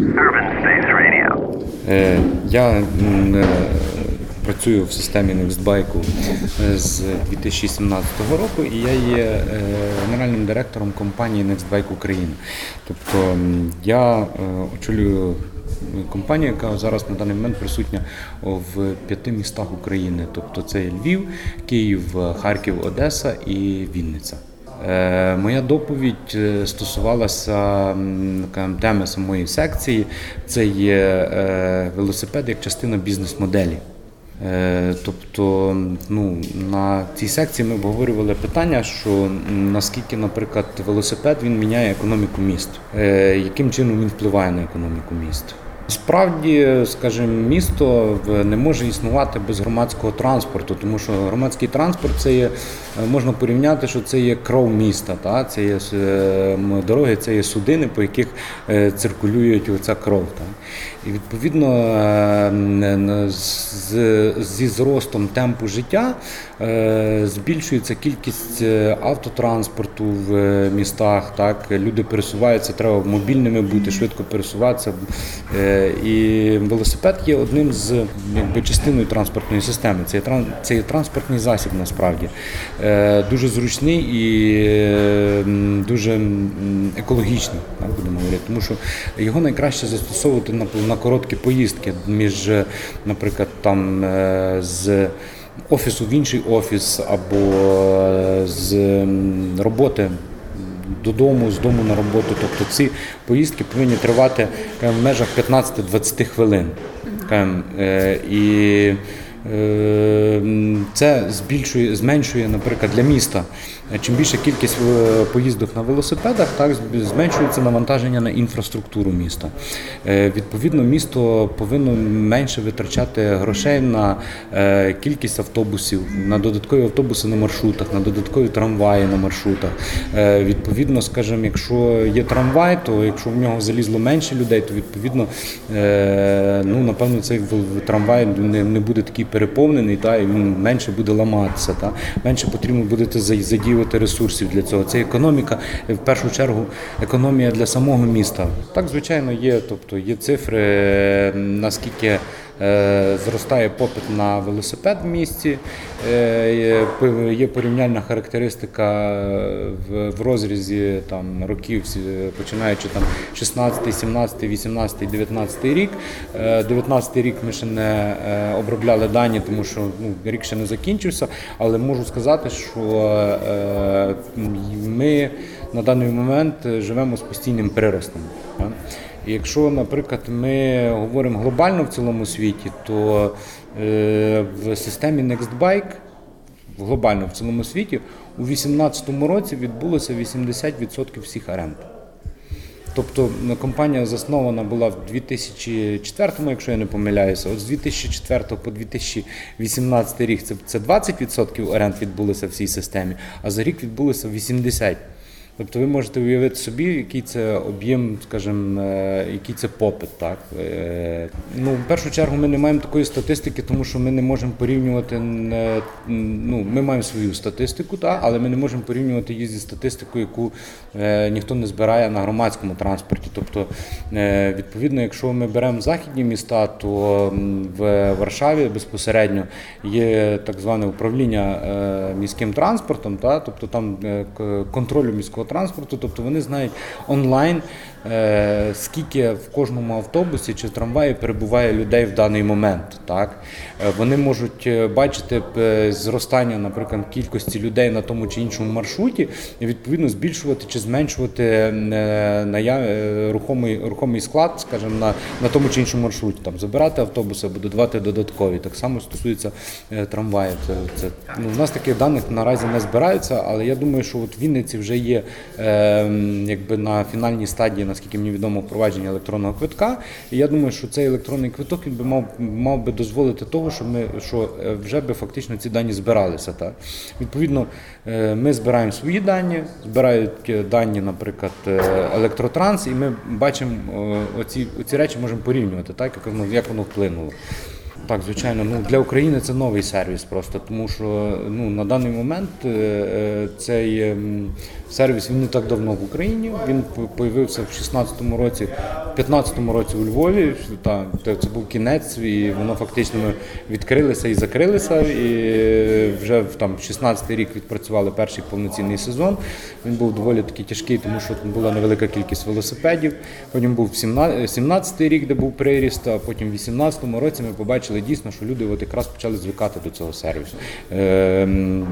Urban Space Radio. Е, Я е, працюю в системі Nextbike е, з 2017 року і я є е, генеральним директором компанії Nextbike Україна. Тобто я е, очолюю компанію, яка зараз на даний момент присутня в п'яти містах України. Тобто це Львів, Київ, Харків, Одеса і Вінниця. Е, Моя доповідь е, стосувалася теми самої секції. Це є е, велосипед як частина бізнес-моделі. Тобто, ну, на цій секції ми обговорювали питання, що наскільки, наприклад, велосипед він міняє економіку міст, яким чином він впливає на економіку міст. Справді, скажімо, місто не може існувати без громадського транспорту, тому що громадський транспорт це є, е, можна порівняти, що це є кров міста. Та? Це є е, дороги, це є судини, по яких е, циркулюють оця кров. Та? І відповідно е, з, зі зростом темпу життя е, збільшується кількість е, автотранспорту в е, містах. Так? Люди пересуваються, треба мобільними бути, швидко пересуватися. Е, І велосипед є одним з якби, частиною транспортної системи. Це є, це є транспортний засіб насправді. Е, Дуже зручний і е, дуже екологічний, так будемо говорити. Тому що його найкраще застосовувати на, на короткі поїздки між, е, наприклад, там е, з офісу в інший офіс або е, з роботи додому, з дому на роботу. Тобто ці поїздки повинні тривати в межах 15-20 хвилин. І це збільшує, зменшує, наприклад, для міста. Е, Чим більша кількість е, поїздок на велосипедах, так зменшується навантаження на інфраструктуру міста. Е, Відповідно, місто повинно менше витрачати грошей на е, кількість автобусів, на додаткові автобуси на маршрутах, на додаткові трамваї на маршрутах. Е, Відповідно, скажімо, якщо є трамвай, то якщо в нього залізло менше людей, то відповідно, е, ну напевно, цей трамвай не буде такий переповнений, та і він менше буде ламатися. Та менше потрібно буде за- задіювати ресурсів для цього. Це економіка, е, в першу чергу, економія для самого міста. Так, звичайно, є, тобто є цифри, е, наскільки. Е, Зростає попит на велосипед в місті. Е, є порівняльна характеристика в, розрізі там, років, починаючи там 16, 17, 18, 19 рік. Е, 19 рік ми ще не е, обробляли дані, тому що ну, рік ще не закінчився, але можу сказати, що е, ми на даний момент живемо з постійним приростом. Якщо, наприклад, ми говоримо глобально в цілому світі, то е, в системі NextBike глобально в цілому світі у 2018 році відбулося 80% всіх аренд. Тобто компанія заснована була в 2004, якщо я не помиляюся. От з 2004 по 2018 рік це, це 20% оренд відбулося в цій системі, а за рік відбулося 80%. Тобто ви можете уявити собі, який це об'єм, скажімо, е, який це попит. Так? Е, Ну, в першу чергу ми не маємо такої статистики, тому що ми не можемо порівнювати. е, Ну, ми маємо свою статистику, так? але ми не можемо порівнювати її зі статистикою, яку ніхто не збирає на громадському транспорті. Тобто, відповідно, якщо ми беремо західні міста, то в Варшаві безпосередньо є так зване управління міським транспортом, та? тобто там контролю міського транспорту, тобто вони знають онлайн, скільки в кожному автобусі чи трамваї перебуває людей в даний момент. Так? Е, Вони можуть е, бачити е, зростання, наприклад, кількості людей на тому чи іншому маршруті, і відповідно збільшувати чи зменшувати е, е, рухомий, рухомий склад, скажімо, на, на тому чи іншому маршруті. Там забирати автобуси або додавати додаткові. Так само стосується е, трамваїв. Це, це, ну, у нас таких даних наразі не збираються, але я думаю, що от в Вінниці вже є е, якби на фінальній стадії, наскільки мені відомо, впровадження електронного квитка. І я думаю, що цей електронний квиток він би мав, мав би дозволити того, що ми що е, вже би фактично ці дані збиралися. Так? Відповідно, е, ми збираємо свої дані, збирають е, дані, наприклад, електротранс, і ми бачимо оці, оці речі можемо порівнювати, так, як воно, як воно вплинуло. Так, звичайно, ну для України це новий сервіс просто, тому що ну на даний момент е, е, цей ем, сервіс він не так давно в Україні. Він появився в 16-му році, в 15-му році у Львові. Та це був кінець, і воно фактично ми відкрилися і закрилися. І е, вже в там 16-й рік відпрацювали перший повноцінний сезон. Він був доволі такий тяжкий, тому що там була невелика кількість велосипедів. Потім був 17-й рік, де був приріст, а потім в 18-му році ми побачили дійсно, що люди от якраз почали звикати до цього сервісу. Ем,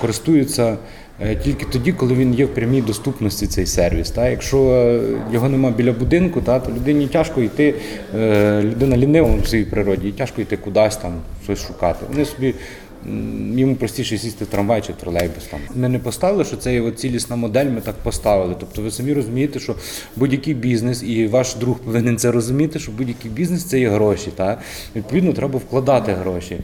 Користуються е, тільки тоді, коли він є в прямій доступності цей сервіс. Та? Якщо е, його нема біля будинку, та, то людині тяжко йти, е, людина лінива в своїй природі, і тяжко йти кудись там щось шукати. Вони собі йому простіше сісти трамвай чи тролейбус. Там. Ми не поставили, що це от цілісна модель, ми так поставили. Тобто ви самі розумієте, що будь-який бізнес, і ваш друг повинен це розуміти, що будь-який бізнес це є гроші. Та? Відповідно, треба вкладати гроші.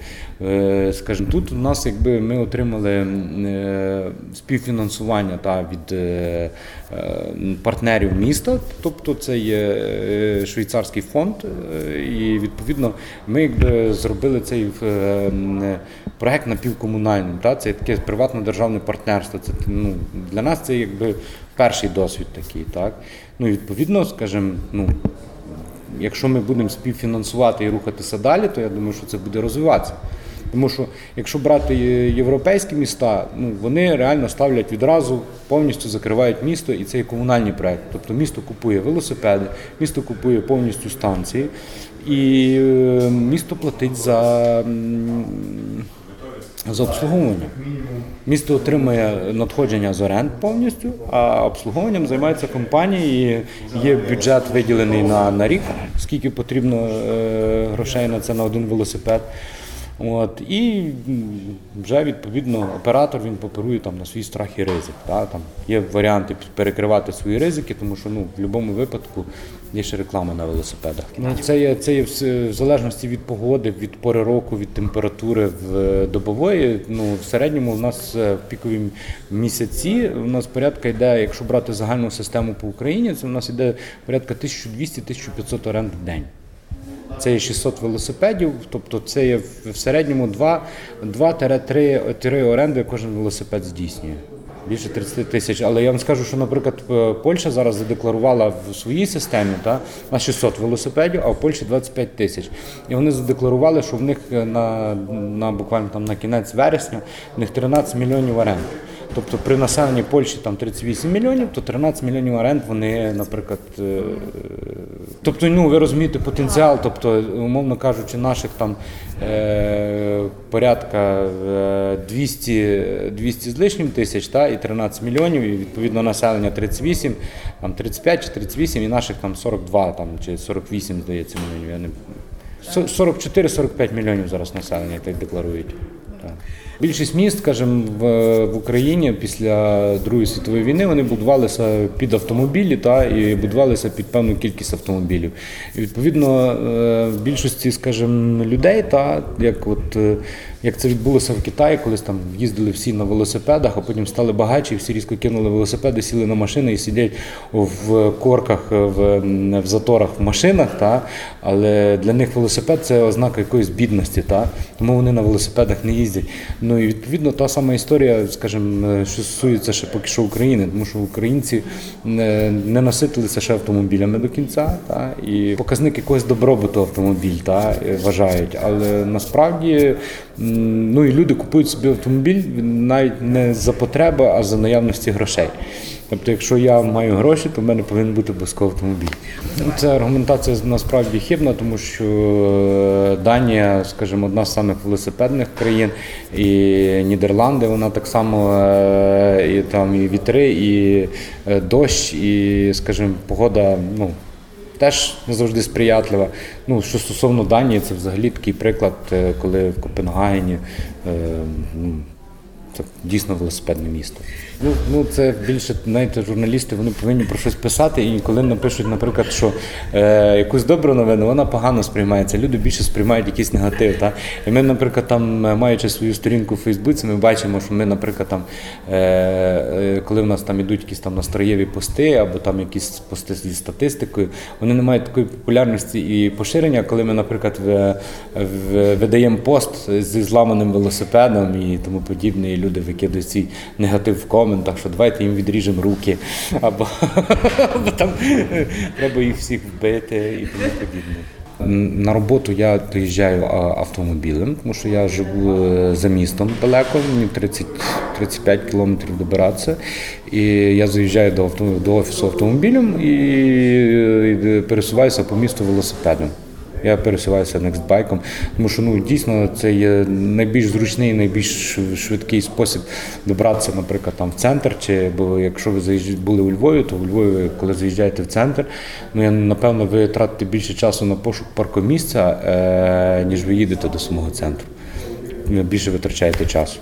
Е, Скажімо, тут у нас якби ми отримали е, співфінансування та, від е, партнерів міста, тобто це є швейцарський фонд, і відповідно ми якби зробили цей м, проект напівкомунальним. Та? Це таке приватно-державне партнерство. Це ну, для нас це якби перший досвід такий. Так? Ну, відповідно, скажімо, ну, якщо ми будемо співфінансувати і рухатися далі, то я думаю, що це буде розвиватися. Тому що якщо брати європейські міста, ну вони реально ставлять відразу, повністю закривають місто, і це є комунальний проект. Тобто місто купує велосипеди, місто купує повністю станції, і е, місто платить за, за обслуговування. Місто отримує надходження з оренд повністю, а обслуговуванням займаються компанії. І Є бюджет виділений на, на рік, скільки потрібно е, грошей на це на один велосипед. От, і вже відповідно оператор він оперує там на свій страх і ризик. Та, там є варіанти перекривати свої ризики, тому що ну, в будь-якому випадку ще реклама на велосипедах. Ну, це є, це є в, залежності від погоди, від пори року, від температури в е, добової. Ну, в середньому в нас е, в пікові місяці у нас порядка йде, якщо брати загальну систему по Україні, це у нас йде порядка 1200-1500 оренд в день. Це є 600 велосипедів, тобто це є в середньому 2-3 оренди кожен велосипед здійснює. Більше 30 тисяч. Але я вам скажу, що, наприклад, е, Польща зараз задекларувала в своїй системі та, на 600 велосипедів, а в Польщі 25 тисяч. І вони задекларували, що в них е, на, на буквально там на кінець вересня в них 13 мільйонів оренди. Тобто при населенні Польщі там 38 мільйонів, то 13 мільйонів оренд вони, наприклад, е, тобто, ну ви розумієте потенціал, тобто, умовно кажучи, наших там е, порядка е, 200, 200 з лишнім тисяч, та, і 13 мільйонів, і відповідно населення 38, там 35 чи 38, і наших там 42 там, чи 48, здається, мільйонів. Я не... 44-45 мільйонів зараз населення так декларують. Так. Більшість міст, скажімо, в, Україні після Другої світової війни вони будувалися під автомобілі та, і будувалися під певну кількість автомобілів. І відповідно е, більшості, скажімо, людей, та, як, от, е, як це відбулося в Китаї, колись там їздили всі на велосипедах, а потім стали багатші, і всі різко кинули велосипеди, сіли на машини і сидять в корках, в, в заторах в машинах. Та, але для них велосипед це ознака якоїсь бідності, та, тому вони на велосипедах не їздять. Ну і відповідно та сама історія, скажімо, що стосується ще поки що України, тому що українці не, не наситилися ще автомобілями до кінця, та, і показник якогось добробуту автомобіль та, е, вважають. Але насправді ну, і люди купують собі автомобіль навіть не за потреби, а за наявності грошей. Тобто, якщо я маю гроші, то в мене повинен бути обов'язково автомобіль. Ну, Ця аргументація насправді хибна, тому що е, Данія, скажімо, одна з самих велосипедних країн, і Нідерланди, вона так само е, і там і вітри, і е, дощ, і, скажімо, погода. ну, Теж не завжди сприятлива. Ну, що стосовно Данії, це взагалі такий приклад, коли в Копенгагені це дійсно велосипедне місто. Ну, ну це більше знаєте, журналісти вони повинні про щось писати. І коли напишуть, наприклад, що е, якусь добру новину, вона погано сприймається. Люди більше сприймають якийсь негатив. Та? І ми, наприклад, там, е, маючи свою сторінку в Фейсбуці, ми бачимо, що ми, наприклад, там, е, е, коли в нас там ідуть якісь там настроєві пости або там якісь пости зі статистикою, вони не мають такої популярності і поширення, коли ми, наприклад, в, в, видаємо пост зі зламаним велосипедом і тому подібне, і люди викидують свій негатив в коментах, що давайте їм відріжемо руки, або, або там треба їх всіх вбити і тому подібне. На роботу я приїжджаю автомобілем, тому що я живу е, за містом далеко, мені 30, 35 кілометрів добиратися. І я заїжджаю до, до офісу автомобілем і, е, пересуваюся по місту велосипедом. Я пересуваюся некстбайком, тому що ну дійсно це є найбільш зручний, найбільш швидкий спосіб добратися, наприклад, там в центр. Чи бо якщо ви заїжджаєте були у Львові, то у Львові, коли заїжджаєте в центр, ну я напевно ви тратите більше часу на пошук паркомісця, е, ніж ви їдете до самого центру. Більше витрачаєте часу.